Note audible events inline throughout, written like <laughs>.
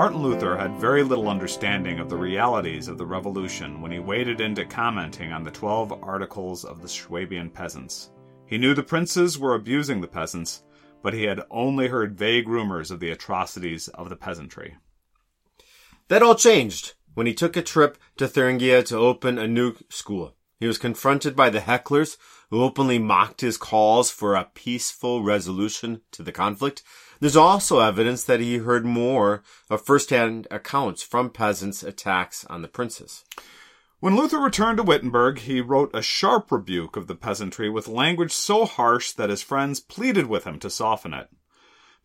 Martin Luther had very little understanding of the realities of the revolution when he waded into commenting on the twelve articles of the Swabian peasants. He knew the princes were abusing the peasants, but he had only heard vague rumors of the atrocities of the peasantry. That all changed when he took a trip to Thuringia to open a new school. He was confronted by the hecklers who openly mocked his calls for a peaceful resolution to the conflict. There's also evidence that he heard more of first-hand accounts from peasants' attacks on the princes. When Luther returned to Wittenberg, he wrote a sharp rebuke of the peasantry with language so harsh that his friends pleaded with him to soften it.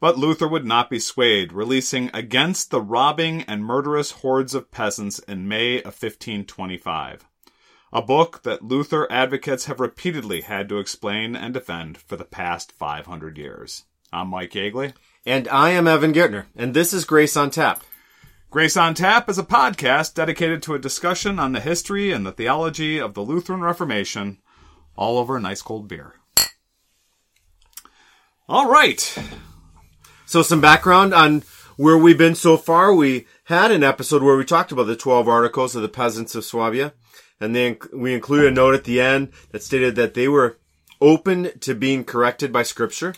But Luther would not be swayed, releasing Against the Robbing and Murderous Hordes of Peasants in May of 1525 a book that Luther advocates have repeatedly had to explain and defend for the past 500 years. I'm Mike Yeagley. And I am Evan Gertner, and this is Grace on Tap. Grace on Tap is a podcast dedicated to a discussion on the history and the theology of the Lutheran Reformation, all over a nice cold beer. All right. So, some background on where we've been so far. We had an episode where we talked about the 12 articles of the peasants of Swabia and then we included a note at the end that stated that they were open to being corrected by scripture.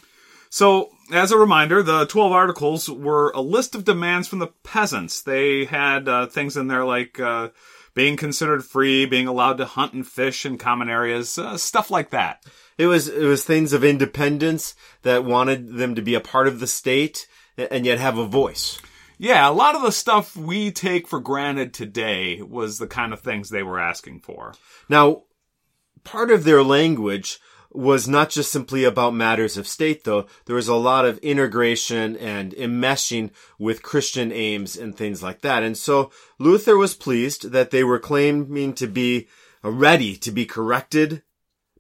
So, as a reminder, the 12 articles were a list of demands from the peasants. They had uh, things in there like uh, being considered free, being allowed to hunt and fish in common areas, uh, stuff like that. It was it was things of independence that wanted them to be a part of the state and yet have a voice. Yeah, a lot of the stuff we take for granted today was the kind of things they were asking for. Now, part of their language was not just simply about matters of state, though. There was a lot of integration and enmeshing with Christian aims and things like that. And so Luther was pleased that they were claiming to be uh, ready to be corrected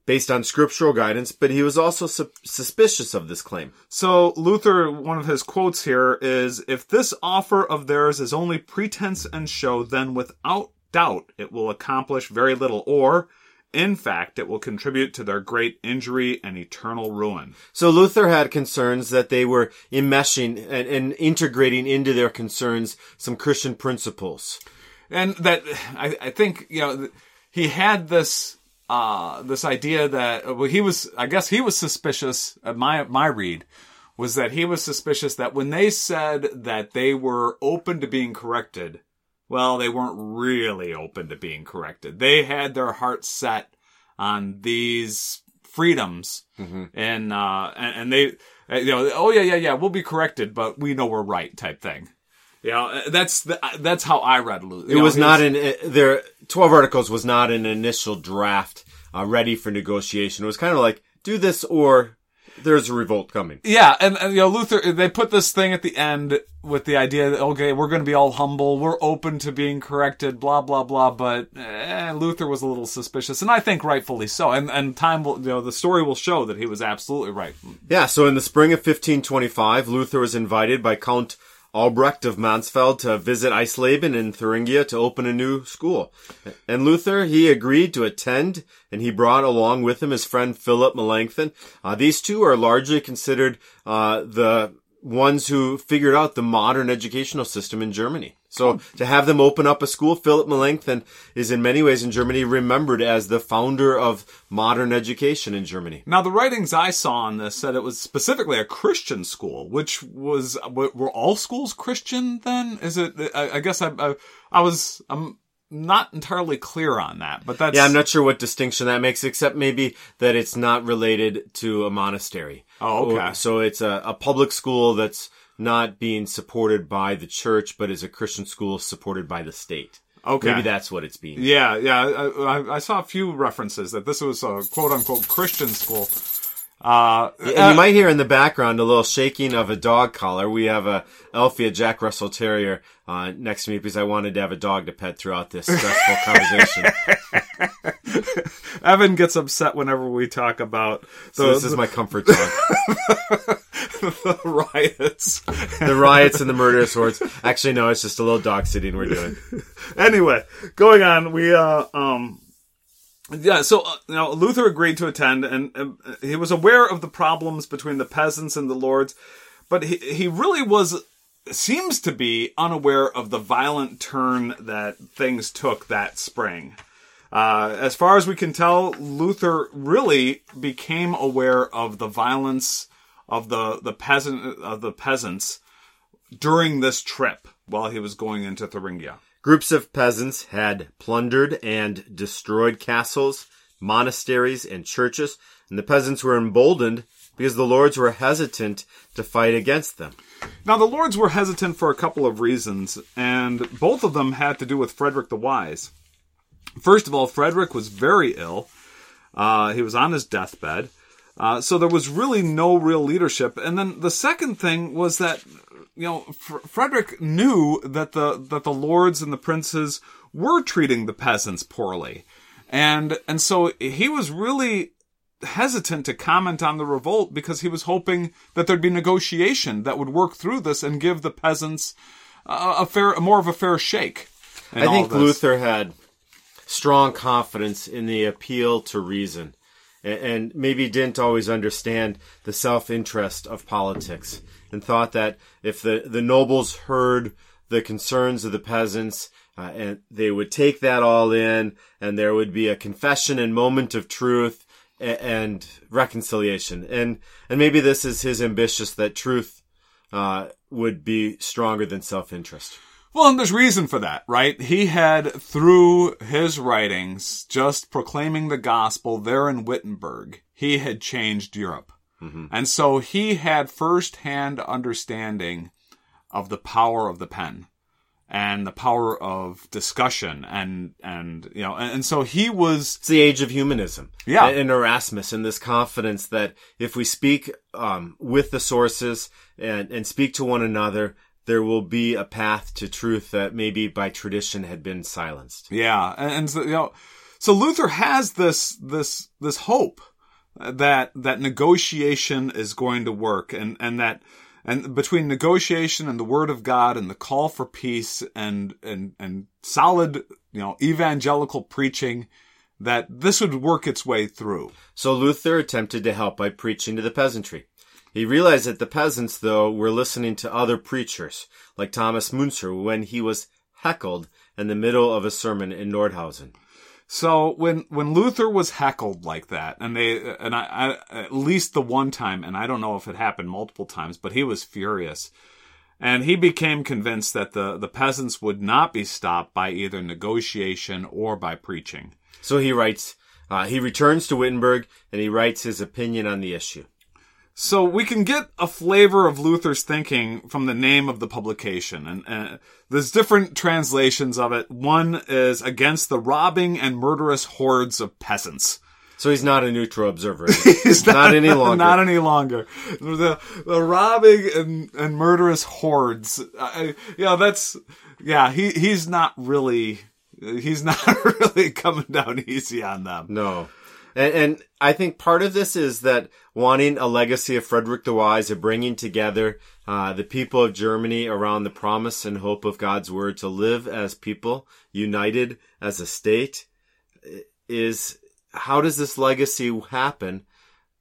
based on scriptural guidance, but he was also su- suspicious of this claim. So Luther, one of his quotes here is, if this offer of theirs is only pretense and show, then without doubt it will accomplish very little, or, in fact, it will contribute to their great injury and eternal ruin. So Luther had concerns that they were enmeshing and, and integrating into their concerns some Christian principles. And that, I, I think, you know, he had this uh, this idea that well, he was, I guess he was suspicious. At my my read was that he was suspicious that when they said that they were open to being corrected, well, they weren't really open to being corrected. They had their hearts set on these freedoms, mm-hmm. and uh, and, and they, you know, oh yeah, yeah, yeah, we'll be corrected, but we know we're right, type thing. Yeah, that's the, that's how I read Luther. It know, was not an uh, there. Twelve articles was not an initial draft uh, ready for negotiation. It was kind of like do this or there's a revolt coming. Yeah, and, and, you know Luther they put this thing at the end with the idea that okay we're going to be all humble, we're open to being corrected, blah blah blah. But eh, Luther was a little suspicious, and I think rightfully so. And and time will you know the story will show that he was absolutely right. Yeah. So in the spring of 1525, Luther was invited by Count Albrecht of Mansfeld to visit Eisleben in Thuringia to open a new school. And Luther, he agreed to attend and he brought along with him his friend Philip Melanchthon. Uh, these two are largely considered uh, the ones who figured out the modern educational system in Germany. So oh. to have them open up a school, Philip Melanchthon is in many ways in Germany remembered as the founder of modern education in Germany. Now the writings I saw on this said it was specifically a Christian school, which was were all schools Christian then? Is it? I, guess I, I, I was I'm not entirely clear on that, but that's yeah. I'm not sure what distinction that makes, except maybe that it's not related to a monastery. Oh, okay. So it's a, a public school that's not being supported by the church, but is a Christian school supported by the state. Okay. Maybe that's what it's being. Yeah, yeah. I, I, saw a few references that this was a quote unquote Christian school. Uh, and uh, you might hear in the background a little shaking of a dog collar. We have a Elfie, a Jack Russell Terrier, uh, next to me because I wanted to have a dog to pet throughout this stressful <laughs> conversation. <laughs> Evan gets upset whenever we talk about. The, so this is my comfort dog. <laughs> the riots, the riots, and the murderous hordes. Actually, no, it's just a little dog sitting we're doing. anyway, going on. We uh um yeah, so uh, you know, Luther agreed to attend, and uh, he was aware of the problems between the peasants and the lords, but he he really was seems to be unaware of the violent turn that things took that spring. Uh, as far as we can tell, Luther really became aware of the violence of the the peasant of the peasants during this trip while he was going into Thuringia. Groups of peasants had plundered and destroyed castles, monasteries, and churches, and the peasants were emboldened because the lords were hesitant to fight against them. Now, the lords were hesitant for a couple of reasons, and both of them had to do with Frederick the Wise. First of all, Frederick was very ill. Uh, he was on his deathbed. Uh, so there was really no real leadership. And then the second thing was that, you know, F- Frederick knew that the, that the lords and the princes were treating the peasants poorly. And, and so he was really hesitant to comment on the revolt because he was hoping that there'd be negotiation that would work through this and give the peasants a, a fair, more of a fair shake. I think. Luther had strong confidence in the appeal to reason a- and maybe didn't always understand the self-interest of politics and thought that if the, the nobles heard the concerns of the peasants uh, and they would take that all in and there would be a confession and moment of truth a- and reconciliation and and maybe this is his ambitious that truth uh, would be stronger than self-interest Well, and there's reason for that, right? He had, through his writings, just proclaiming the gospel there in Wittenberg, he had changed Europe. And so he had firsthand understanding of the power of the pen and the power of discussion and, and, you know, and, and so he was, It's the age of humanism. Yeah. And Erasmus and this confidence that if we speak um, with the sources and, and speak to one another, there will be a path to truth that maybe by tradition had been silenced. Yeah, and, and so, you know, so Luther has this this this hope that that negotiation is going to work, and and that and between negotiation and the Word of God and the call for peace and and and solid you know evangelical preaching, that this would work its way through. So Luther attempted to help by preaching to the peasantry. He realized that the peasants, though, were listening to other preachers, like Thomas Munzer, when he was heckled in the middle of a sermon in Nordhausen. So when when Luther was heckled like that, and they and I, I at least the one time, and I don't know if it happened multiple times, but he was furious, and he became convinced that the the peasants would not be stopped by either negotiation or by preaching. So he writes, uh, he returns to Wittenberg and he writes his opinion on the issue. So we can get a flavor of Luther's thinking from the name of the publication, and uh, there's different translations of it. One is against the robbing and murderous hordes of peasants. So he's not a neutral observer. <laughs> He's Not any longer. Not any longer. The, the robbing and, and murderous hordes. I, yeah, that's yeah. He he's not really he's not <laughs> really coming down easy on them. No. And, and I think part of this is that wanting a legacy of Frederick the Wise of bringing together uh, the people of Germany around the promise and hope of God's word to live as people, united as a state, is how does this legacy happen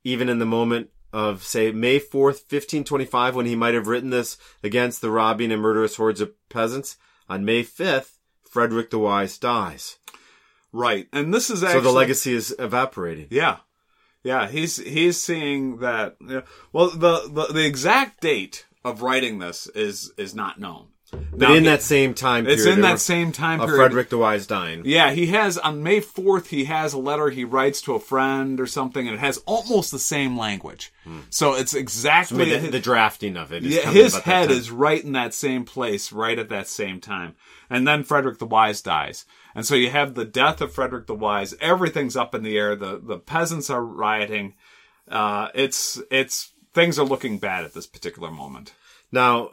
even in the moment of, say, May 4th, 1525, when he might have written this against the robbing and murderous hordes of peasants? On May 5th, Frederick the Wise dies. Right, and this is So the legacy is evaporating. Yeah, yeah. He's he's seeing that. Yeah, well, the, the the exact date of writing this is is not known. But in that same time period, it's in that same time of period. Frederick the Wise dying. Yeah, he has on May 4th, he has a letter he writes to a friend or something, and it has almost the same language. So it's exactly mean, the, the drafting of it. Is yeah, coming his head is right in that same place, right at that same time. And then Frederick the Wise dies. And so you have the death of Frederick the Wise. Everything's up in the air. The the peasants are rioting. Uh, it's it's things are looking bad at this particular moment. Now,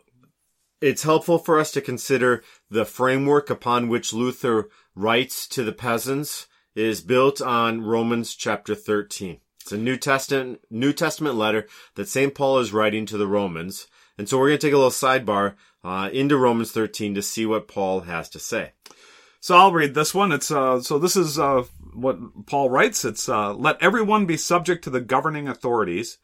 it's helpful for us to consider the framework upon which Luther writes to the peasants is built on Romans chapter 13. It's a New Testament, New Testament letter that St. Paul is writing to the Romans. And so we're going to take a little sidebar uh, into Romans 13 to see what Paul has to say. So I'll read this one. It's uh, so this is uh, what Paul writes. It's uh, let everyone be subject to the governing authorities,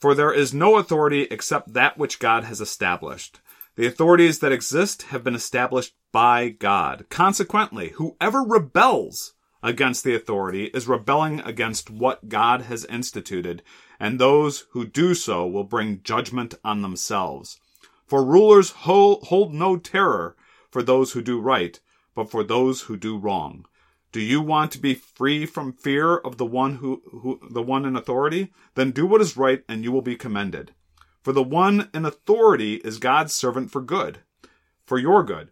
for there is no authority except that which God has established. The authorities that exist have been established by God. Consequently, whoever rebels against the authority is rebelling against what God has instituted, and those who do so will bring judgment on themselves. For rulers hold, no terror for those who do right, but for those who do wrong. Do you want to be free from fear of the one who, who the one in authority? Then do what is right and you will be commended. For the one in authority is God's servant for good, for your good.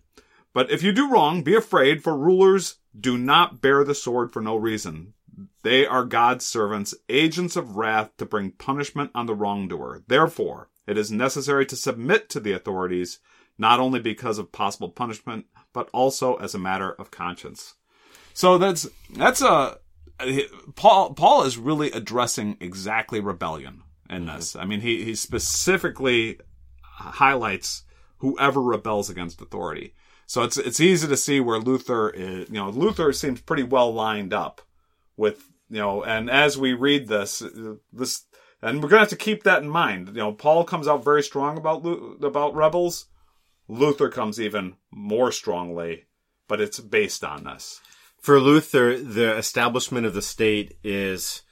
But if you do wrong, be afraid, for rulers do not bear the sword for no reason. They are God's servants, agents of wrath to bring punishment on the wrongdoer. Therefore, it is necessary to submit to the authorities, not only because of possible punishment, but also as a matter of conscience. So that's that's a Paul. Paul is really addressing exactly rebellion in mm-hmm. this. I mean, he he specifically highlights whoever rebels against authority. So it's it's easy to see where Luther is. You know, Luther seems pretty well lined up with you know. And as we read this, this and we're gonna have to keep that in mind. You know, Paul comes out very strong about about rebels. Luther comes even more strongly, but it's based on this. For Luther, the establishment of the state is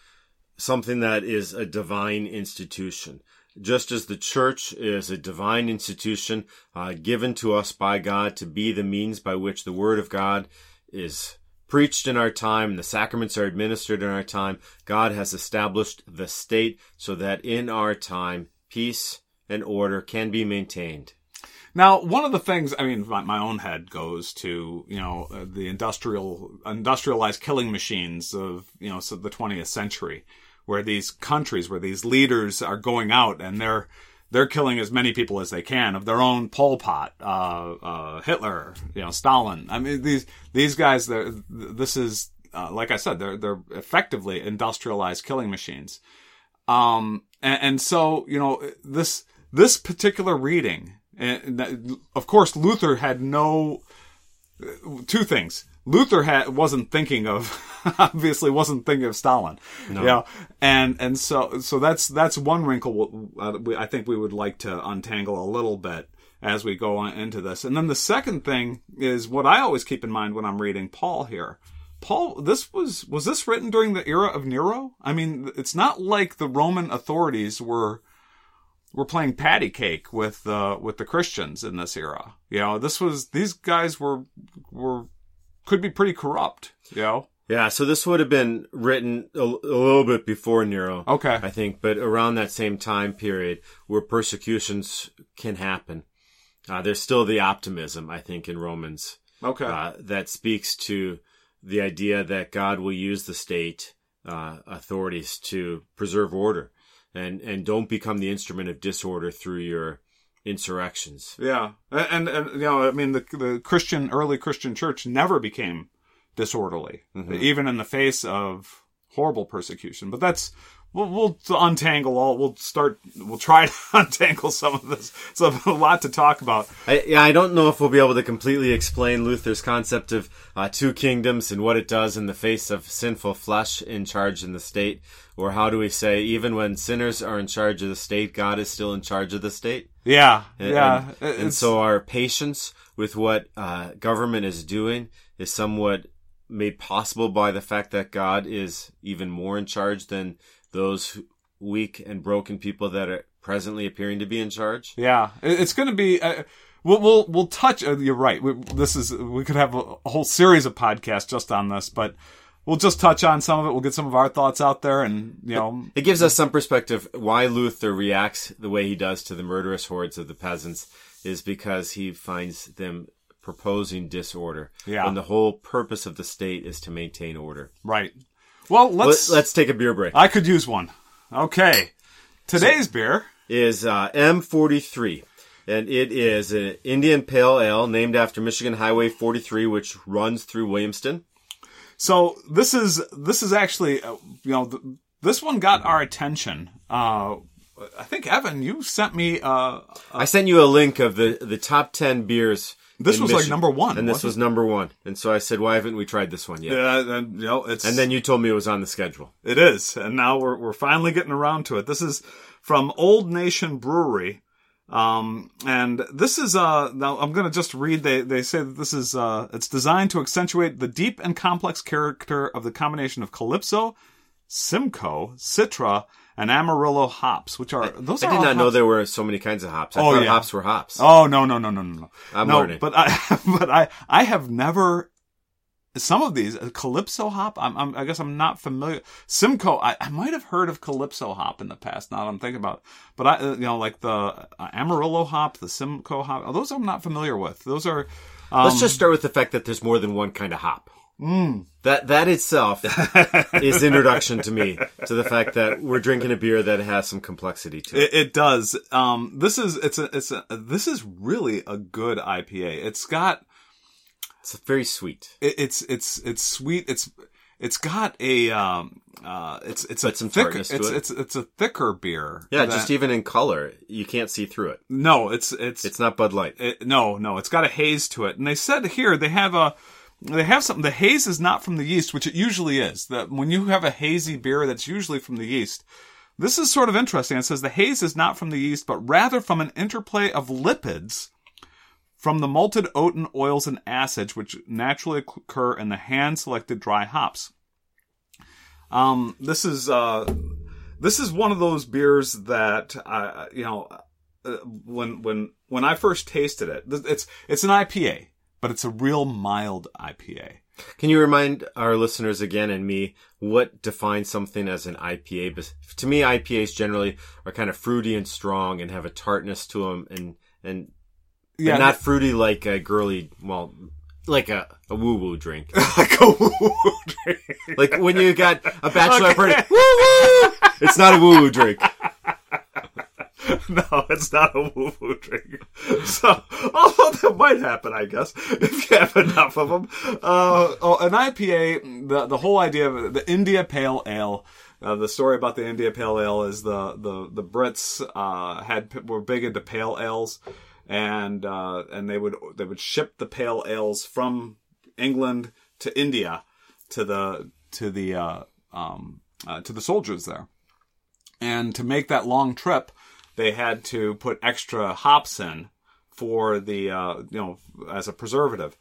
something that is a divine institution. Just as the church is a divine institution uh, given to us by God to be the means by which the word of God is preached in our time the sacraments are administered in our time, God has established the state so that in our time peace and order can be maintained. Now, one of the things, I mean, my, my own head goes to, you know, uh, the industrial, industrialized killing machines of, you know, so the 20th century, where these countries, where these leaders are going out and they're, they're killing as many people as they can of their own Pol Pot, uh, uh, Hitler, you know, Stalin. I mean, these, these guys, this is, uh, like I said, they're, they're effectively industrialized killing machines. Um, and, and so, you know, this, this particular reading, and that, of course, Luther had no two things. Luther had wasn't thinking of <laughs> obviously wasn't thinking of Stalin. No. Yeah, and and so so that's that's one wrinkle uh, I think we would like to untangle a little bit as we go on into this. And then the second thing is what I always keep in mind when I'm reading Paul here. Paul, this was was this written during the era of Nero? I mean, it's not like the Roman authorities were were playing patty cake with uh, with the Christians in this era. You know, this was these guys were were could be pretty corrupt. You know. Yeah, so this would have been written a, a, little bit before Nero. Okay. I think, but around that same time period where persecutions can happen. Uh, there's still the optimism, I think, in Romans. Okay. Uh, that speaks to the idea that God will use the state uh, authorities to preserve order and and don't become the instrument of disorder through your insurrections. Yeah, and and, you know, I mean, the the Christian early Christian church never became disorderly, mm-hmm. even in the face of horrible persecution. But that's we'll, we'll untangle all. We'll start. We'll try to <laughs> untangle some of this. So a lot to talk about. I, yeah, I don't know if we'll be able to completely explain Luther's concept of uh, two kingdoms and what it does in the face of sinful flesh in charge in the state, or how do we say even when sinners are in charge of the state, God is still in charge of the state. Yeah, and, yeah. And, and, so our patience with what uh, government is doing is somewhat made possible by the fact that God is even more in charge than those weak and broken people that are presently appearing to be in charge. Yeah, it's going to be. Uh, we'll we'll we'll touch. Uh, you're right. We, this is we could have a, a, whole series of podcasts just on this, but we'll just touch on some of it. We'll get some of our thoughts out there, and you know, it gives us some perspective why Luther reacts the way he does to the murderous hordes of the peasants is because he finds them proposing disorder. Yeah. When the whole purpose of the state is to maintain order. Right. Well, let's let's take a beer break. I could use one. Okay. Today's so, beer is uh, M43 and it is an Indian Pale Ale named after Michigan Highway 43 which runs through Williamston. So this is this is actually uh, you know th- this one got our attention. Uh, I think Evan, you sent me. Uh, I sent you a link of the the top ten beers this was like number one, and this was number one. And so I said, "Why haven't we tried this one yet?" Yeah, and you know, it's and then you told me it was on the schedule. It is, and now we're we're finally getting around to it. This is from Old Nation Brewery. Um, and this is, uh, now I'm going to just read, they, they say that this is, uh, it's designed to accentuate the deep and complex character of the combination of Calypso, Simcoe, Citra, and Amarillo hops, which are, those I are did all not know there were so many kinds of hops. I Oh, thought yeah. hops were hops. Oh, no, no, no, no, no, no. I'm no, learning. But I, <laughs> but I, I have never, some of these, uh, Calypso hop, I'm, I'm, I guess I'm not familiar. Simcoe, I, I might have heard of Calypso hop in the past, now that I'm thinking about it. But I, uh, you know, like the uh, Amarillo hop, the Simcoe hop, those I'm not familiar with. Those are, um, Let's just start with the fact that there's more than one kind of hop. Mm. That that itself <laughs> is introduction to me to the fact that we're drinking a beer that has some complexity to it. It, it does. Um, this is it's a it's a this is really a good IPA. It's got It's very sweet. it, it's it's it's sweet. It's it's got a um uh it's it's a some thicker it's, it. it's it's a thicker beer. Yeah, that- just even in color, you can't see through it. no, it's it's It's not Bud Light. it, no no. It's got a haze to it, and they said here they have a. They have something. The haze is not from the yeast, which it usually is. That when you have a hazy beer, that's usually from the yeast. This is sort of interesting. It says the haze is not from the yeast, but rather from an interplay of lipids from the malted oat and oils and acids, which naturally occur in the hand-selected dry hops. Um, this is uh, this is one of those beers that you know, uh, when when when I first tasted it, it's it's an IPA, but it's a real mild IPA. Can you remind our listeners again and me what defines something as an IPA? To me, IPAs generally are kind of fruity and strong and have a tartness to them, and and Yeah, not fruity like a girly, well, like a, a woo woo drink. <laughs> like a woo drink. like when you got a bachelor Okay. party, woo woo. It's not a woo woo drink. <laughs> No, it's not a woo woo drink. So, although that might happen, I guess, <laughs> if you have enough of them. Uh, oh, an IPA, the the whole idea of the India Pale Ale. Uh, the story about the India Pale Ale is the the the Brits uh, had were big into pale ales, and uh, and they would they would ship the pale ales from England to India to the to the uh, um, uh, to the soldiers there. And to make that long trip, they had to put extra hops in for the uh, you know as a preservative.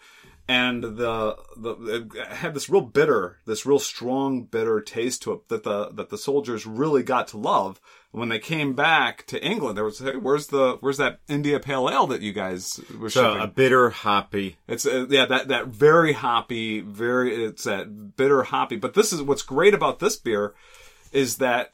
And the the it had this real bitter, this real strong bitter taste to it that the that the soldiers really got to love. When they came back to England, there was hey, where's the where's that India Pale Ale that you guys were So shipping? a bitter hoppy. It's uh, yeah that that very hoppy, very it's that bitter hoppy. But this is what's great about this beer is that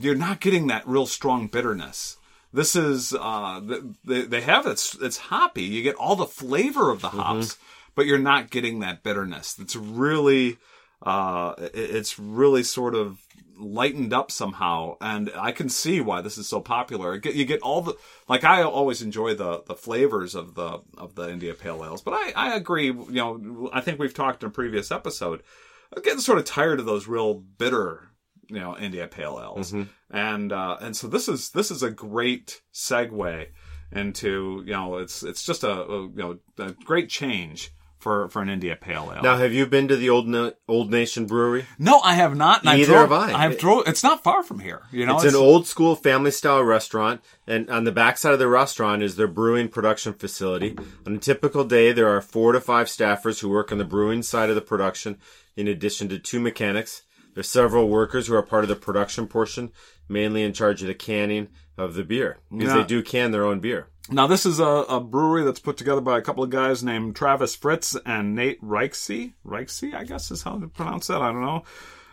you're not getting that real strong bitterness. This is uh they, they have it's it's hoppy. You get all the flavor of the hops, but you're not getting that bitterness. It's really uh it's really sort of lightened up somehow and I can see why this is so popular. You get, you get all the like I always enjoy the the flavors of the of the India Pale Ales, but I I agree, you know, I think we've talked in a previous episode. I'm getting sort of tired of those real bitter you know India Pale Ales, and uh, and so this is this is a great segue into you know it's it's just a, a you know a great change for for an India Pale Ale. Now, have you been to the old Na- Old Nation Brewery? no, I have not. And Neither I have I. I've drove. It's not far from here. You know, It's an old school family style restaurant, and on the backside of the restaurant is their brewing production facility. On a typical day, there are four to five staffers who work on the brewing side of the production, in addition to two mechanics. There's several workers who are part of the production portion, mainly in charge of the canning of the beer, because Yeah. they do can their own beer. Now, this is a, a brewery that's put together by a couple of guys named Travis Fritz and Nate Reichsey. Reichsey, I guess is how to pronounce that. I don't know.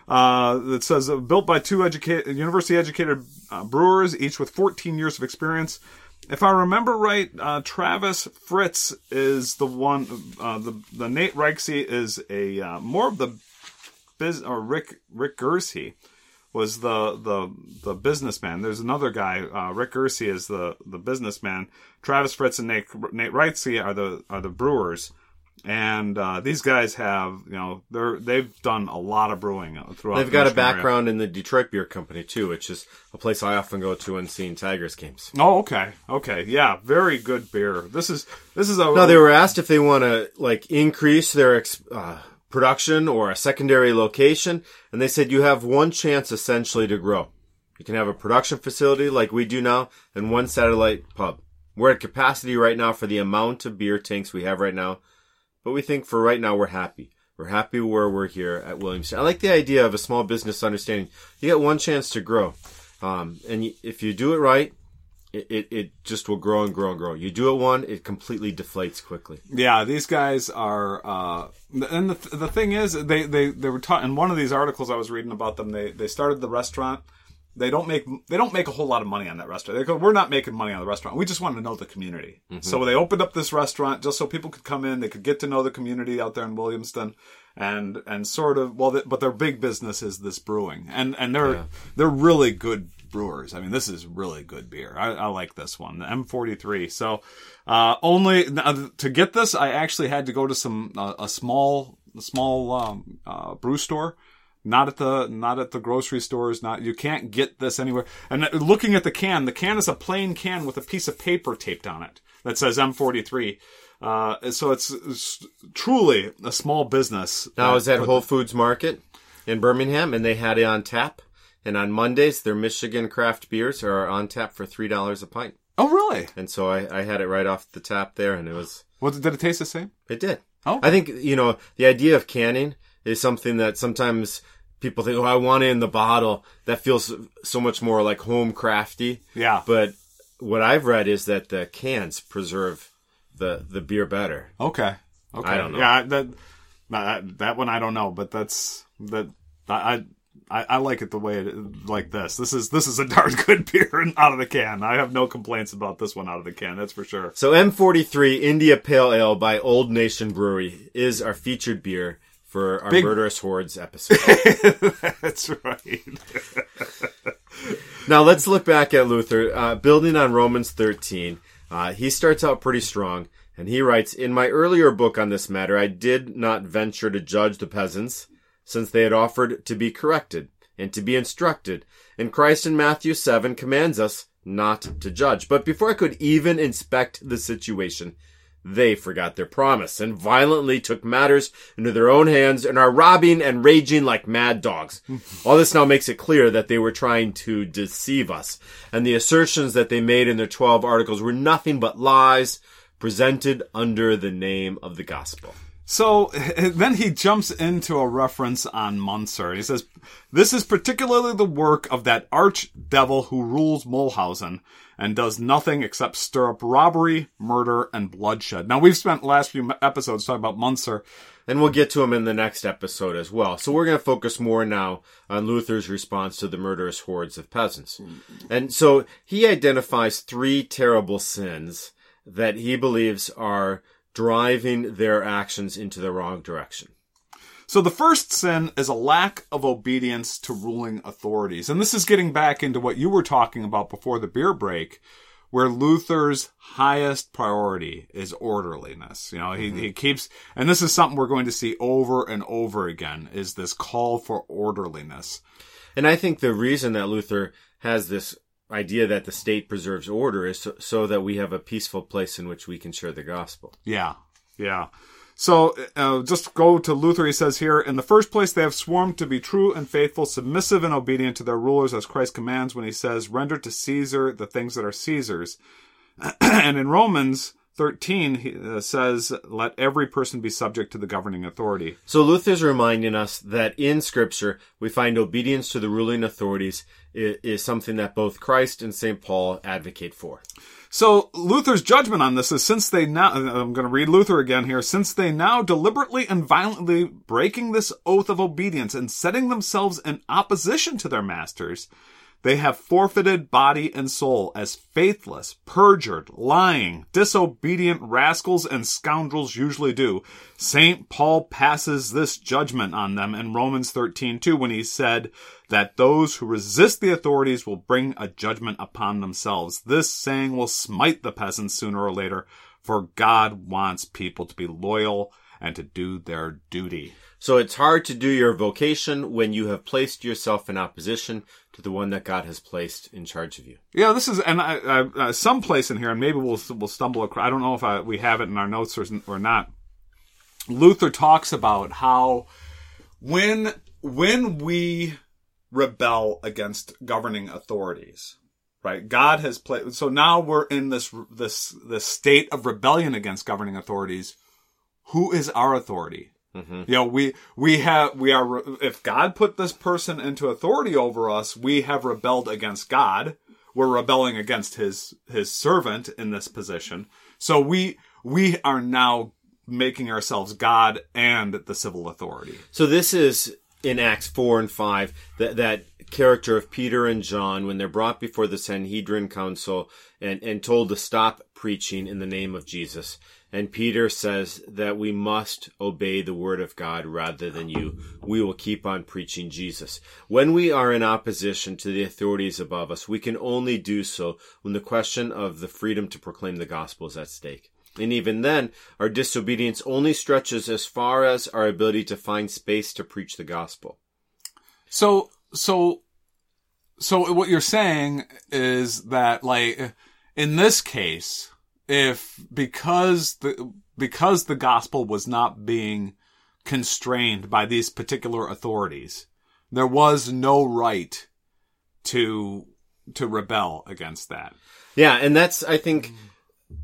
Uh, it says uh, built by two educated, university educated uh, brewers, each with 14 years of experience. If I remember right, uh, Travis Fritz is the one. Uh, the the Nate Reichsey is a uh, more of the biz or Rick Rick Gersey was the the the businessman. There's another guy, uh, Rick Gersey is the the businessman. Travis Fritz and Nate Nate Reitzey are the are the brewers, and uh, these guys have you know they're they've done a lot of brewing throughout. They've the got a Michigan area. background in the Detroit Beer Company too, which is a place I often go to when seeing Tigers games. Oh, okay, okay, yeah, very good beer. This is this is a No, they were asked if they want to like increase their ex- uh, production or a secondary location, and they said you have one chance essentially to grow. You can have a production facility like we do now and one satellite pub. We're at capacity right now for the amount of beer tanks we have right now, but we think for right now we're happy. We're happy where we're here at Williamston. I like the idea of a small business understanding. You get one chance to grow. Um, and if you do it right, it, it, it, just will grow and grow and grow. You do it one, it completely deflates quickly. Yeah, these guys are, uh, and the, the thing is, they, they, they were taught in one of these articles I was reading about them, they, they started the restaurant. They don't make, they don't make a whole lot of money on that restaurant. They go, we're not making money on the restaurant. We just want to know the community. Mm-hmm. So they opened up this restaurant just so people could come in, they could get to know the community out there in Williamston and, and sort of, well, but their big business is this brewing and, and they're, yeah. they're really good brewers. I mean, this is really good beer. I, I like this one, the M43. So, uh, only uh, to get this, I actually had to go to some uh, a small small um, uh, brew store. Not at the not at the grocery stores. Not you can't get this anywhere. And looking at the can, the can is a plain can with a piece of paper taped on it that says M43. Uh, so it's, it's, truly a small business. Now, is that Whole Foods Market in Birmingham, and they had it on tap? And on Mondays, their Michigan craft beers are on tap for three dollars a pint. Oh, really? And so I, I had it right off the tap there, and it was. Well, did it taste the same? It did. Oh, I think you know the idea of canning is something that sometimes people think, "Oh, I want it in the bottle." That feels so much more like home crafty. Yeah. But what I've read is that the cans preserve the the beer better. Okay. Okay. I don't know. Yeah, that that, that one I don't know, but that's that I I, I, like it the way it like this. This is this is a <laughs> darn good beer out of the can. I have no complaints about this one out of the can. That's for sure. So M43 India Pale Ale by Old Nation Brewery is our featured beer for our Big... Murderous Hordes episode. <laughs> That's right. now let's look back at Luther, uh, building on Romans 13. Uh, he starts out pretty strong, and he writes, "In my earlier book on this matter, I did not venture to judge the peasants." Since they had offered to be corrected and to be instructed. And Christ in Matthew 7 commands us not to judge. But before I could even inspect the situation, they forgot their promise and violently took matters into their own hands and are robbing and raging like mad dogs. <laughs> All this now makes it clear that they were trying to deceive us. And the assertions that they made in their 12 articles were nothing but lies presented under the name of the gospel. So <laughs> then he jumps into a reference on Munzer. He says, This is particularly the work of that arch devil who rules Mulhausen and does nothing except stir up robbery, murder, and bloodshed. Now we've spent last few episodes talking about Munzer. And we'll get to him in the next episode as well. So we're going to focus more now on Luther's response to the murderous hordes of peasants. Mm-hmm. And so he identifies three terrible sins that he believes are driving their actions into the wrong direction. So the first sin is a lack of obedience to ruling authorities. And this is getting back into what you were talking about before the beer break, where Luther's highest priority is orderliness. You know, he, mm-hmm. he keeps, and this is something we're going to see over and over again, is this call for orderliness. And I think the reason that Luther has this idea that the state preserves order is so, so, that we have a peaceful place in which we can share the gospel. Yeah, yeah. So uh, just go to Luther. He says here, in the first place, they have sworn to be true and faithful, submissive and obedient to their rulers, as Christ commands when he says, "Render to Caesar the things that are Caesar's." <clears throat> and in Romans 13 he, uh, says, Let every person be subject to the governing authority. So Luther's reminding us that in Scripture, we find obedience to the ruling authorities is, is something that both Christ and St. Paul advocate for. So Luther's judgment on this is since they now, I'm going to read Luther again here, since they now deliberately and violently breaking this oath of obedience and setting themselves in opposition to their masters, they have forfeited body and soul as faithless, perjured, lying, disobedient rascals and scoundrels usually do. St. Paul passes this judgment on them in Romans 13 2 when he said that those who resist the authorities will bring a judgment upon themselves. This saying will smite the peasants sooner or later, for God wants people to be loyal and to do their duty. So it's hard to do your vocation when you have placed yourself in opposition to the one that God has placed in charge of you. Yeah, this is, and I, I, uh, some place in here, and maybe we'll we'll stumble across. I don't know if I, we have it in our notes or or not. Luther talks about how when when we rebel against governing authorities. Right? God has played, so now we're in this, this, this state of rebellion against governing authorities. Who is our authority? Mm-hmm. You know, we, we have, we are, if God put this person into authority over us, we have rebelled against God. We're rebelling against his, his servant in this position. So we, we are now making ourselves God and the civil authority. So this is in Acts four and five that that character of Peter and John when they're brought before the Sanhedrin council and and told to stop preaching in the name of Jesus. And Peter says that we must obey the word of God rather than you. We will keep on preaching Jesus. When we are in opposition to the authorities above us, we can only do so when the question of the freedom to proclaim the gospel is at stake. And even then, our disobedience only stretches as far as our ability to find space to preach the gospel. So, so, so what you're saying is that, like, in this case, if because the because the gospel was not being constrained by these particular authorities, there was no right to to rebel against that. Yeah, and that's I think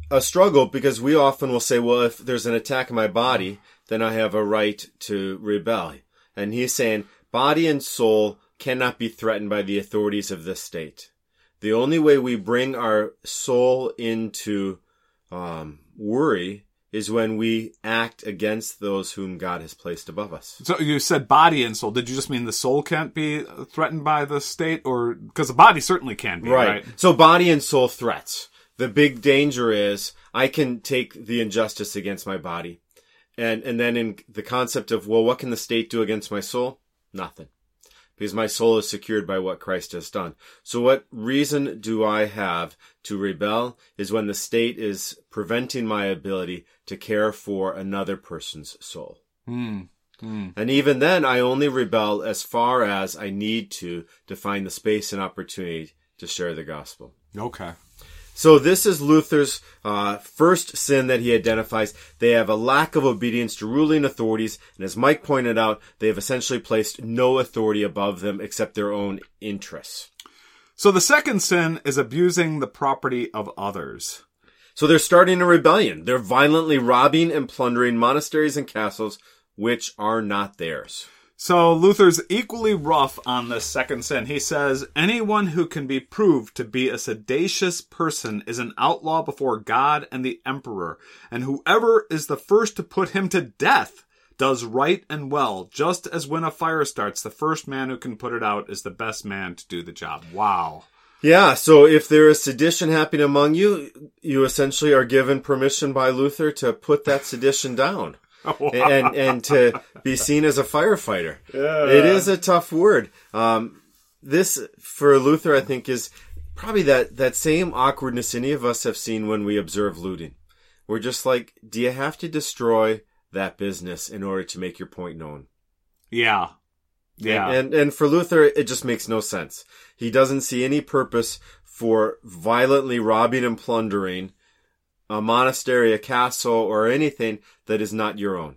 a struggle because we often will say, well, if there's an attack on my body, then I have a right to rebel. And he's saying body and soul cannot be threatened by the authorities of this state. The only way we bring our soul into um, worry is when we act against those whom God has placed above us. So you said body and soul. Did you just mean the soul can't be threatened by the state, or because the body certainly can be, right? So body and soul threats. The big danger is I can take the injustice against my body. And and then in the concept of well, what can the state do against my soul? Nothing. Because my soul is secured by what Christ has done. So what reason do I have to rebel is when the state is preventing my ability to care for another person's soul. Mm. Mm. And even then, I only rebel as far as I need to to find the space and opportunity to share the gospel. Okay. So this is Luther's uh, first sin that he identifies. They have a lack of obedience to ruling authorities, and as Mike pointed out, they have essentially placed no authority above them except their own interests. So the second sin is abusing the property of others. So they're starting a rebellion. They're violently robbing and plundering monasteries and castles which are not theirs. So Luther's equally rough on this second sin. He says, anyone who can be proved to be a sedacious person is an outlaw before God and the emperor, and whoever is the first to put him to death does right and well, just as when a fire starts, the first man who can put it out is the best man to do the job. Wow. Yeah, so if there is sedition happening among you, you essentially are given permission by Luther to put that sedition down. <laughs> and and to be seen as a firefighter. Yeah. It is a tough word. Um, this for Luther, I think, is probably that that same awkwardness any of us have seen when we observe looting. We're just like, do you have to destroy that business in order to make your point known? Yeah. Yeah. And and for Luther, it just makes no sense. He doesn't see any purpose for violently robbing and plundering a monastery, a castle, or anything that is not your own.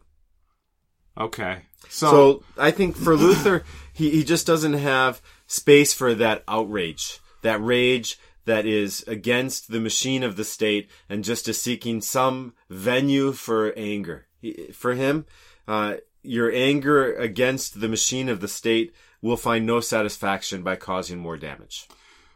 Okay. So, So I think for Luther, he, he just doesn't have space for that outrage, that rage that is against the machine of the state and just is seeking some venue for anger. He, for him, uh, your anger against the machine of the state will find no satisfaction by causing more damage.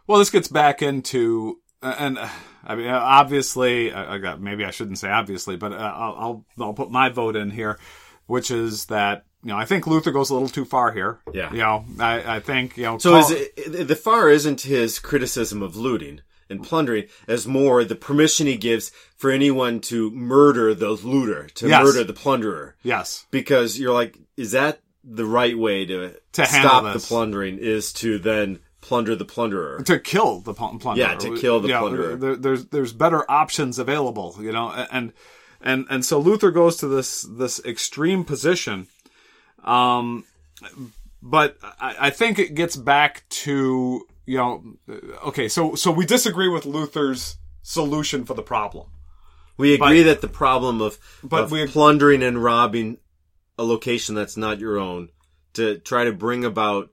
well, this gets back into, and uh, I mean, uh, obviously, I I got maybe I shouldn't say obviously, but uh, I'll, I'll I'll put my vote in here, which is that you know I think Luther goes a little too far here. Yeah. You know, I, I think you know. So call- is it, the far isn't his criticism of looting and plundering as more the permission he gives for anyone to murder the looter, to Yes. murder the plunderer. yes. Because you're like, is that the right way to, To stop the plundering is to then plunder the plunderer? to kill the plunderer. Yeah, to kill the know, plunderer. There, there's there's better options available, you know, and and and so Luther goes to this this extreme position. Um, but I, I think it gets back to you know, okay, so so we disagree with Luther's solution for the problem. We agree that the problem of, But of we- plundering and robbing a location that's not your own to try to bring about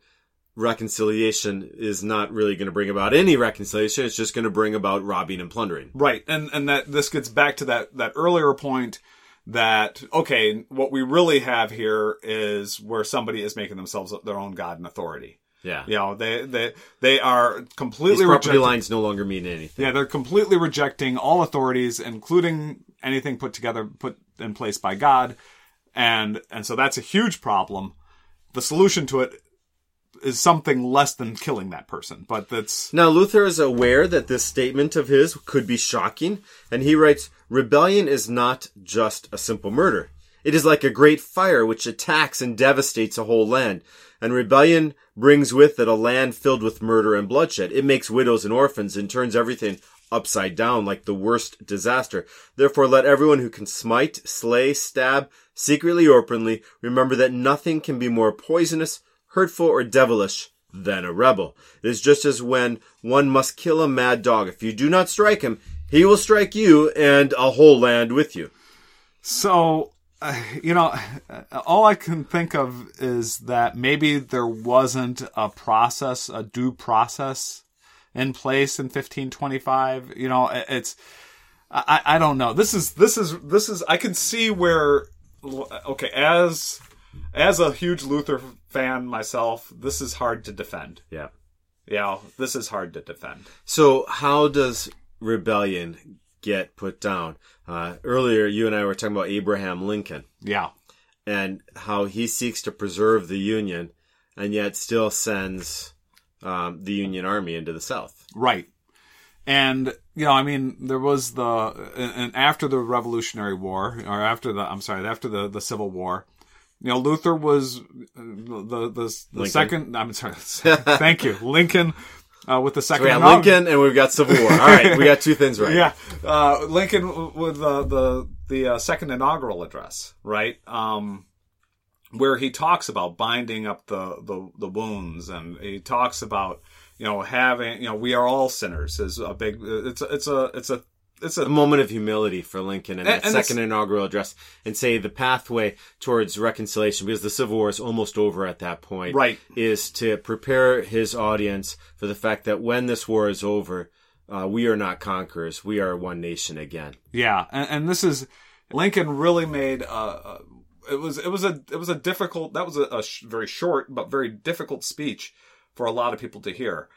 reconciliation is not really going to bring about any reconciliation. It's just going to bring about robbing and plundering. Right. And and that this gets back to that that earlier point that okay, what we really have here is where somebody is making themselves their own god and authority. Yeah. You know, they they they are These completely property rejecting, lines no longer mean anything. Yeah, they're completely rejecting all authorities, including anything put together put in place by God. And and so that's a huge problem. The solution to it is something less than killing that person. But that's Now, Luther is aware that this statement of his could be shocking, and he writes, Rebellion is not just a simple murder. It is like a great fire which attacks and devastates a whole land. And rebellion brings with it a land filled with murder and bloodshed. It makes widows and orphans and turns everything upside down like the worst disaster. Therefore, let everyone who can smite, slay, stab, secretly or openly, remember that nothing can be more poisonous, hurtful, or devilish than a rebel. It is just as when one must kill a mad dog. If you do not strike him, he will strike you and a whole land with you. So, uh, you know, all I can think of is that maybe there wasn't a process, a due process in place in 1525. You know, it's, I, I don't know. This is, this is, this is, I can see where, okay, as, as a huge Luther fan myself, this is hard to defend. Yeah. Yeah, this is hard to defend. So, how does rebellion get put down? Uh, earlier, you and I were talking about Abraham Lincoln Yeah. and how he seeks to preserve the Union and yet still sends um, the Union Army into the South. Right. And, you know, I mean, there was the, and and after the Revolutionary War, or after the, I'm sorry, after the, the Civil War, you know, Luther was uh, the, the, the Lincoln. second, I'm sorry, <laughs> thank you, Lincoln, uh, with the second We got Lincoln and we've got Civil War. All right, we got two things right. yeah, uh, Lincoln with the the the uh, second inaugural address, right? Um, where he talks about binding up the, the the wounds, and he talks about you know having you know we are all sinners is a big it's a, it's a it's a it's a a moment of humility for Lincoln in that And- and second inaugural address and say the pathway towards reconciliation because the Civil War is almost over at that point. Right. Is to prepare his audience for the fact that when this war is over, uh, we are not conquerors. We are one nation again. yeah, and, and this is Lincoln really made uh, uh it was it was a it was a difficult that was a, a sh- very short but very difficult speech for a lot of people to hear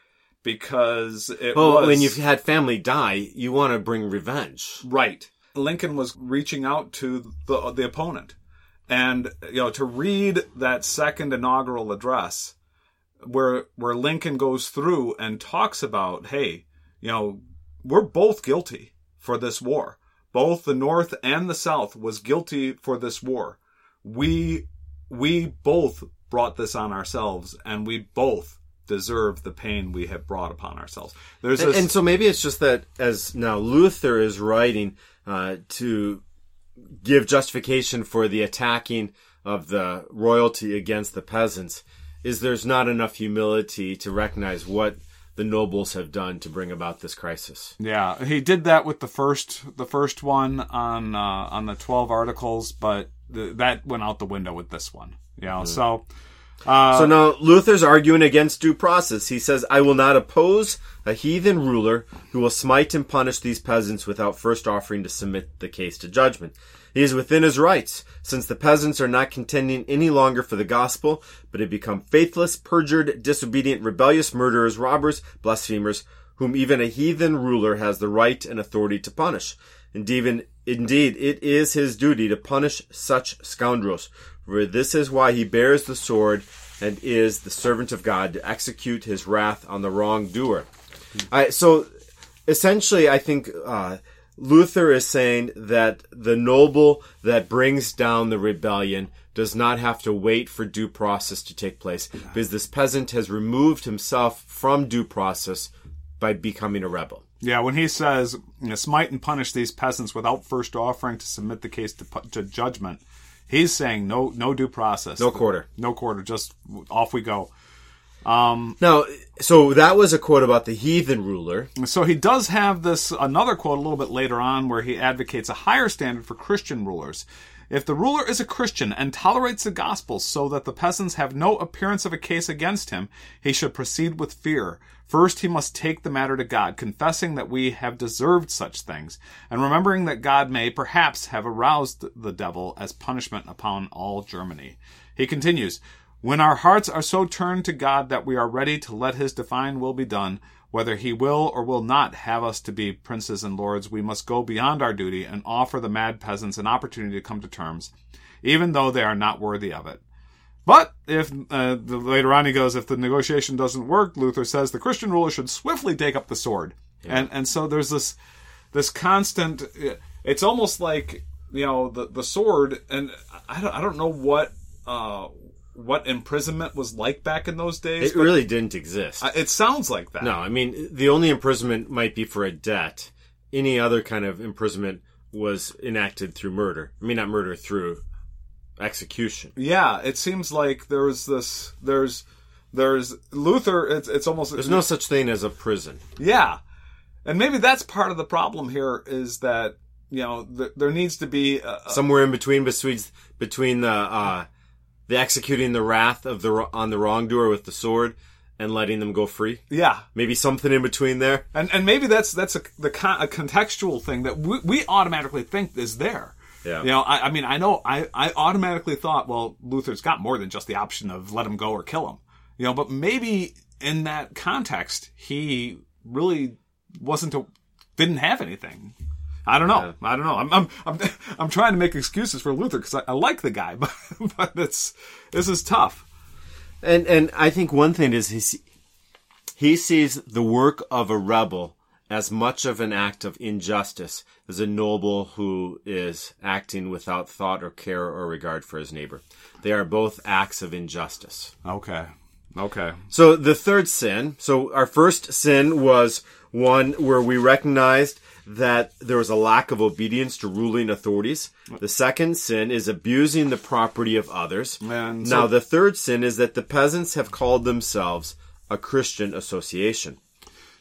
because it Well, was when you've had family die, you want to bring revenge. Right. Lincoln was reaching out to the the opponent, and you know to read that second inaugural address, where where Lincoln goes through and talks about, hey, you know, we're both guilty for this war. Both the North and the South was guilty for this war. We we both brought this on ourselves, and we both deserve the pain we have brought upon ourselves. There's And, this, and so maybe it's just that as now Luther is writing uh, to give justification for the attacking of the royalty against the peasants, is there's not enough humility to recognize what the nobles have done to bring about this crisis. Yeah, he did that with the first the first one on uh, on the twelve articles, but th- that went out the window with this one. You know, so so uh, now Luther's arguing against due process. He says, I will not oppose a heathen ruler who will smite and punish these peasants without first offering to submit the case to judgment. He is within his rights, since the peasants are not contending any longer for the gospel, but have become faithless, perjured, disobedient, rebellious murderers, robbers, blasphemers, whom even a heathen ruler has the right and authority to punish. And even, indeed, it is his duty to punish such scoundrels, for this is why he bears the sword and is the servant of God to execute his wrath on the wrongdoer. So essentially, I think uh, Luther is saying that the noble that brings down the rebellion does not have to wait for due process to take place because this peasant has removed himself from due process by becoming a rebel. Yeah, when he says smite and punish these peasants without first offering to submit the case to, to judgment, he's saying no no due process, No quarter. no quarter, just off we go. Um, Now, so that was a quote about the heathen ruler. So he does have this another quote a little bit later on where he advocates a higher standard for Christian rulers. If the ruler is a Christian and tolerates the gospel so that the peasants have no appearance of a case against him, he should proceed with fear. First, he must take the matter to God, confessing that we have deserved such things, and remembering that God may perhaps have aroused the devil as punishment upon all Germany. He continues, When our hearts are so turned to God that we are ready to let his divine will be done, whether he will or will not have us to be princes and lords, we must go beyond our duty and offer the mad peasants an opportunity to come to terms, even though they are not worthy of it. But if uh, the, later on he goes, if the negotiation doesn't work, Luther says the Christian ruler should swiftly take up the sword, yeah. and and so there's this this constant. It's almost like you know the the sword, and I don't I don't know what uh, what imprisonment was like back in those days. It really didn't exist. It sounds like that. No, I mean the only imprisonment might be for a debt. Any other kind of imprisonment was enacted through murder. I mean, not murder through execution. Yeah, it seems like there was this. There's there's Luther. It's it's almost there's no such thing as a prison. Yeah, and maybe that's part of the problem here is that you know th- there needs to be a, a, somewhere in between between between the. Uh, the executing the wrath of the on the wrongdoer with the sword and letting them go free. Yeah, maybe something in between there. And and maybe that's that's a the a contextual thing that we, we automatically think is there. Yeah. You know, I, I mean, I know I, I automatically thought, well, Luther's got more than just the option of let him go or kill him. You know, but maybe in that context, he really wasn't a, didn't have anything. I don't know. Yeah. I don't know. I'm, I'm, I'm, <laughs> I'm trying to make excuses for Luther because I, I, like the guy, <laughs> but, but it's, this is tough. And, and I think one thing is he, he sees the work of a rebel as much of an act of injustice as a noble who is acting without thought or care or regard for his neighbor. They are both acts of injustice. Okay. Okay. So the third sin, so our first sin was one where we recognized that there was a lack of obedience to ruling authorities. The second sin is abusing the property of others. And now, the third sin is that the peasants have called themselves a Christian association.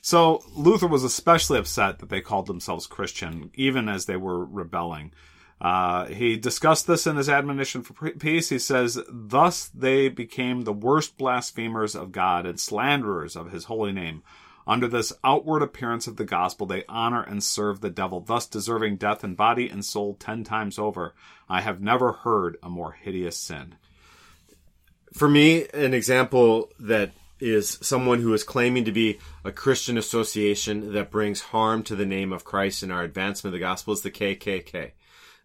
So Luther was especially upset that they called themselves Christian, even as they were rebelling. Uh, he discussed this in his admonition for peace. He says, Thus they became the worst blasphemers of God and slanderers of his holy name under this outward appearance of the gospel, they honor and serve the devil, thus deserving death in body and soul ten times over. I have never heard a more hideous sin. For me, an example that is someone who is claiming to be a Christian association that brings harm to the name of Christ in our advancement of the gospel is the KKK.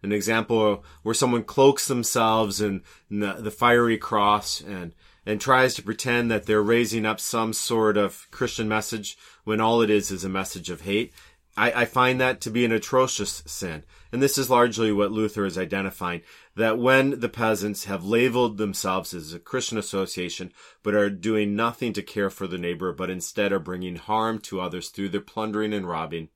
An example where someone cloaks themselves in the, the fiery cross and and tries to pretend that they're raising up some sort of Christian message when all it is is a message of hate. I, I, find that to be an atrocious sin. And this is largely what Luther is identifying that when the peasants have labeled themselves as a Christian association, but are doing nothing to care for the neighbor, but instead are bringing harm to others through their plundering and robbing,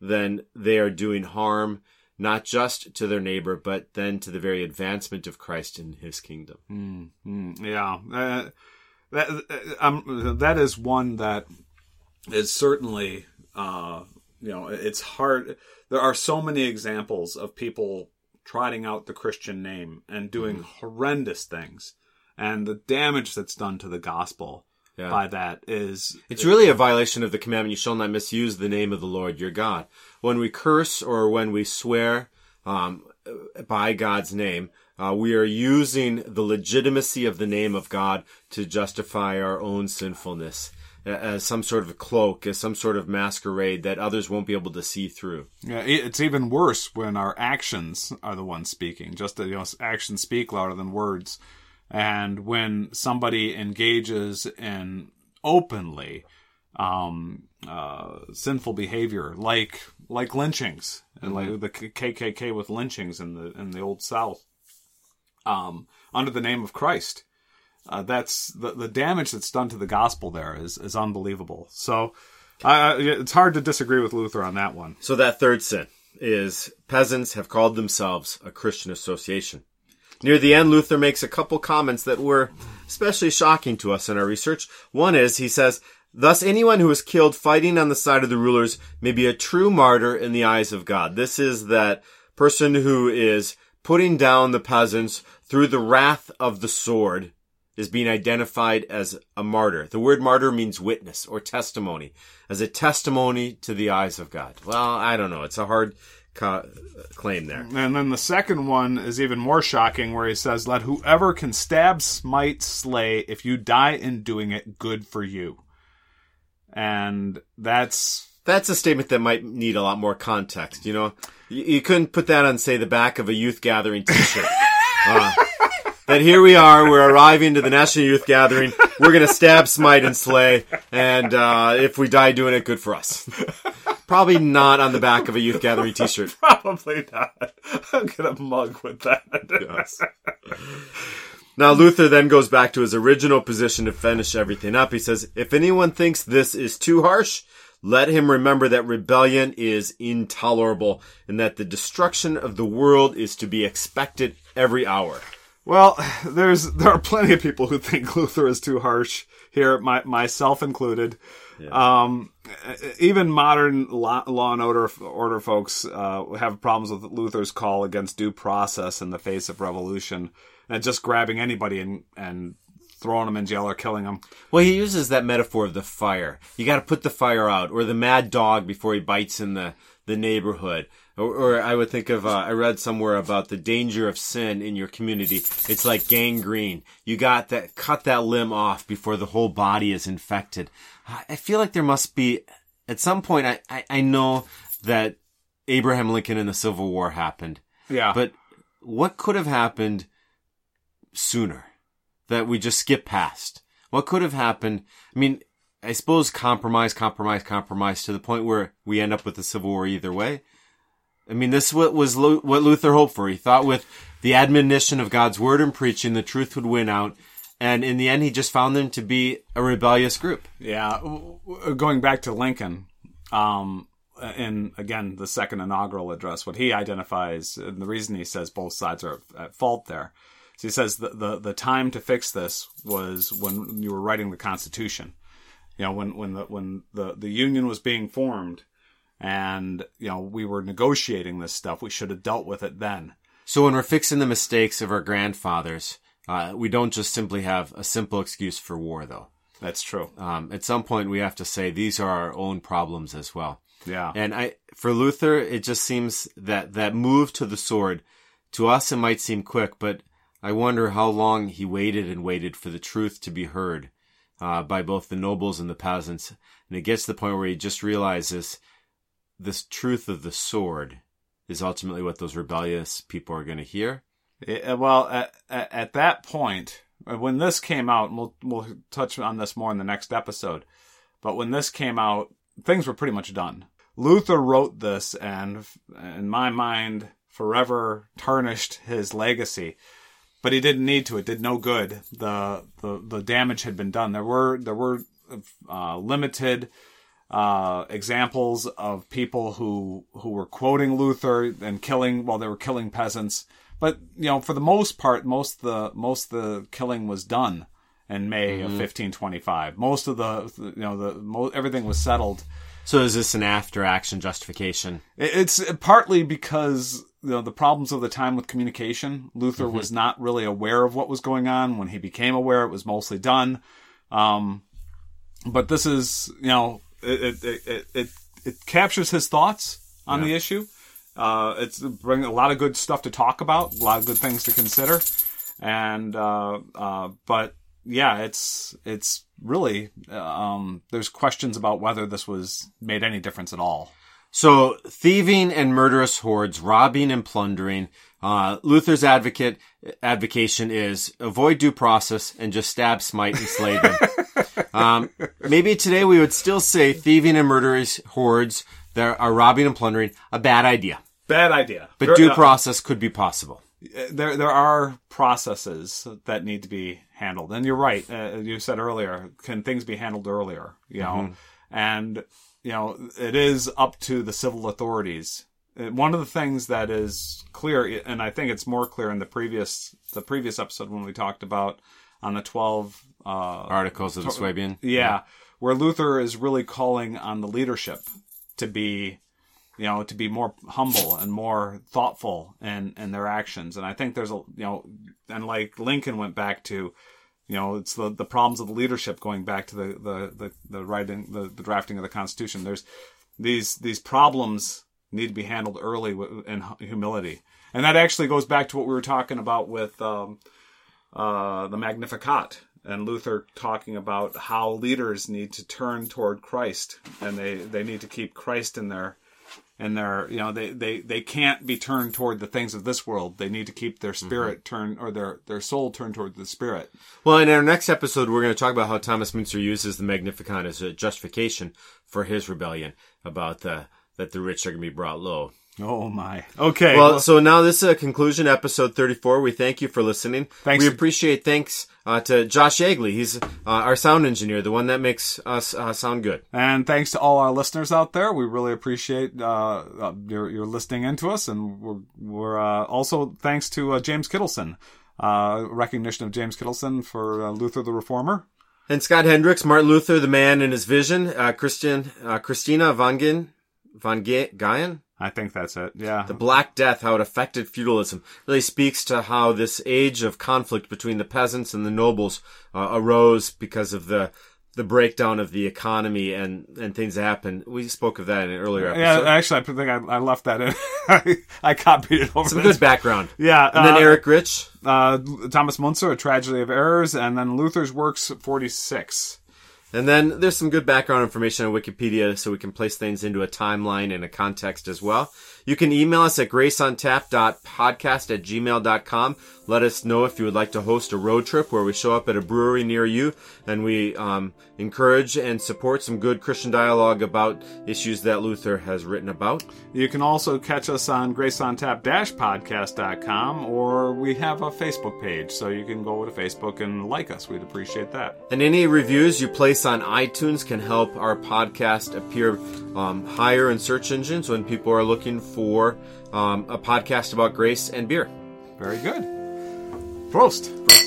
then they are doing harm not just to their neighbor, but then to the very advancement of Christ in His kingdom. Mm, mm, yeah, uh, that uh, um, that is one that is certainly uh, you know it's hard. There are so many examples of people trotting out the Christian name and doing mm. horrendous things, and the damage that's done to the gospel yeah. by that is it's really a violation of the commandment you shall not misuse the name of the lord your god when we curse or when we swear um, by god's name uh, we are using the legitimacy of the name of god to justify our own sinfulness as some sort of cloak, as some sort of masquerade that others won't be able to see through. Yeah, it's even worse when our actions are the ones speaking. Just you know, actions speak louder than words. And when somebody engages in openly um, uh, sinful behavior, like like lynchings, and mm-hmm. like the KKK with lynchings in the in the old South, um, under the name of Christ, uh, that's the the damage that's done to the gospel. There is is unbelievable. So. Uh, it's hard to disagree with Luther on that one. So that third sin is peasants have called themselves a Christian association. Near the end, Luther makes a couple comments that were especially shocking to us in our research. One is, he says, Thus, anyone who is killed fighting on the side of the rulers may be a true martyr in the eyes of God. This is that person who is putting down the peasants through the wrath of the sword is being identified as a martyr. The word martyr means witness or testimony, as a testimony to the eyes of God. Well, I don't know. It's a hard co- claim there. And then the second one is even more shocking, where he says, Let whoever can stab, smite, slay, if you die in doing it, good for you. And that's. That's a statement that might need a lot more context. You know, you, you couldn't put that on, say, the back of a youth gathering T-shirt. <laughs> uh, that here we are, we're arriving to the National Youth Gathering. We're gonna stab, smite, and slay, and uh, if we die doing it, good for us. <laughs> Probably not on the back of a youth gathering <laughs> T-shirt. Probably not. I'll get a mug with that. Yes. Now Luther then goes back to his original position to finish everything up. He says, "If anyone thinks this is too harsh." Let him remember that rebellion is intolerable and that the destruction of the world is to be expected every hour. Well, there's there are plenty of people who think Luther is too harsh here, my, myself included. Um, even modern law, law and order order folks uh, have problems with Luther's call against due process in the face of revolution and just grabbing anybody and and throwing them in jail or killing them. Well, he uses that metaphor of the fire. You got to put the fire out, or the mad dog before he bites in the the neighborhood. Or, or I would think of, uh, I read somewhere about the danger of sin in your community. It's like gangrene. You got that, cut that limb off before the whole body is infected. I feel like there must be, at some point, I, I, I know that Abraham Lincoln and the Civil War happened. Yeah. But what could have happened sooner that we just skip past? What could have happened? I mean, I suppose compromise, compromise, compromise to the point where we end up with a civil war either way. I mean, this what was what Luther hoped for. He thought with the admonition of God's word and preaching, the truth would win out. And in the end, he just found them to be a rebellious group. Yeah. Going back to Lincoln, um, in again the second inaugural address, what he identifies and the reason he says both sides are at fault there. So he says the, the the time to fix this was when you were writing the Constitution. You know, when when the when the the Union was being formed, and you know we were negotiating this stuff, we should have dealt with it then. So when we're fixing the mistakes of our grandfathers, uh, we don't just simply have a simple excuse for war, though. That's true. Um, at some point, we have to say these are our own problems as well. Yeah. And I, for Luther, it just seems that that move to the sword, to us, it might seem quick, but I wonder how long he waited and waited for the truth to be heard uh, by both the nobles and the peasants. And it gets to the point where he just realizes this truth of the sword is ultimately what those rebellious people are going to hear. It, well, at, at that point, eh, when this came out, we'll, we'll touch on this more in the next episode, but when this came out, things were pretty much done. Luther wrote this and, in my mind, forever tarnished his legacy. But he didn't need to. It did no good. The the, the damage had been done. There were there were uh, limited uh, examples of people who who were quoting Luther and killing while they were killing peasants. But you know, for the most part, most the most the killing was done in May mm-hmm. of 1525. Most of the you know the mo- everything was settled. So is this an after action justification? It's partly because you know the problems of the time with communication. Luther mm-hmm. was not really aware of what was going on. When he became aware, it was mostly done. Um, but this is you know it it it it, it captures his thoughts on yeah. the issue. Uh, it's bringing a lot of good stuff to talk about, a lot of good things to consider, and uh, uh, but yeah, it's it's really um, there's questions about whether this was made any difference at all. So thieving and murderous hordes, robbing and plundering. Uh, Luther's advocate advocation is avoid due process and just stab, smite, and slay them. <laughs> um, maybe today we would still say thieving and murderous hordes that are robbing and plundering a bad idea. Bad idea. But due process could be possible. There, there are processes that need to be handled, and you're right. Uh, you said earlier, can things be handled earlier? You know, mm-hmm. and you know, it is up to the civil authorities. Uh, one of the things that is clear, and I think it's more clear in the previous the previous episode when we talked about on the twelve uh, articles of the Swabian, yeah, yeah, where Luther is really calling on the leadership to be you know, to be more humble and more thoughtful in, in their actions. And I think there's a, you know, and like Lincoln went back to, you know, it's the, the problems of the leadership going back to the, the, the, the writing, the, the drafting of the Constitution. There's these, these problems need to be handled early in humility. And that actually goes back to what we were talking about with, um, uh, the Magnificat and Luther talking about how leaders need to turn toward Christ and they, they need to keep Christ in their, and they're you know they, they they can't be turned toward the things of this world. They need to keep their spirit mm-hmm. turned or their their soul turned toward the spirit. Well in our next episode we're going to talk about how thomas Müntzer uses the magnificat as a justification for his rebellion about the that the rich are going to be brought low Oh my. Okay. Well, well, so now this is a conclusion, episode 34. We thank you for listening. Thanks. We appreciate thanks uh, to Josh Yegley. He's uh, our sound engineer, the one that makes us uh, sound good. And thanks to all our listeners out there. We really appreciate uh, uh, your, your listening into us. And we're, we're uh, also thanks to James Kittelson, recognition of James Kittelson for Luther the Reformer. And Scott Hendrix, Martin Luther, the man and his vision, Christian, Christina Vangin, Van Gayen, I think that's it. Yeah. The Black Death, how it affected feudalism, really speaks to how this age of conflict between the peasants and the nobles uh, arose because of the the breakdown of the economy and and things that happened. We spoke of that in an earlier episode. Yeah, actually, I think I, I left that in. <laughs> I, I copied it over. Some this. good background. Yeah, and uh, then Eric Gritsch, uh, Thomas Müntzer, A Tragedy of Errors, and then Luther's Works, forty six. And then there's some good background information on Wikipedia so we can place things into a timeline and a context as well. You can email us at graceontap.podcast at gmail.com. Let us know if you would like to host a road trip where we show up at a brewery near you and we um, encourage and support some good Christian dialogue about issues that Luther has written about. You can also catch us on graceontap-podcast.com or we have a Facebook page, so you can go to Facebook and like us. We'd appreciate that. And any reviews you place on iTunes can help our podcast appear um, higher in search engines when people are looking for um, a podcast about grace and beer. Very good. Prost.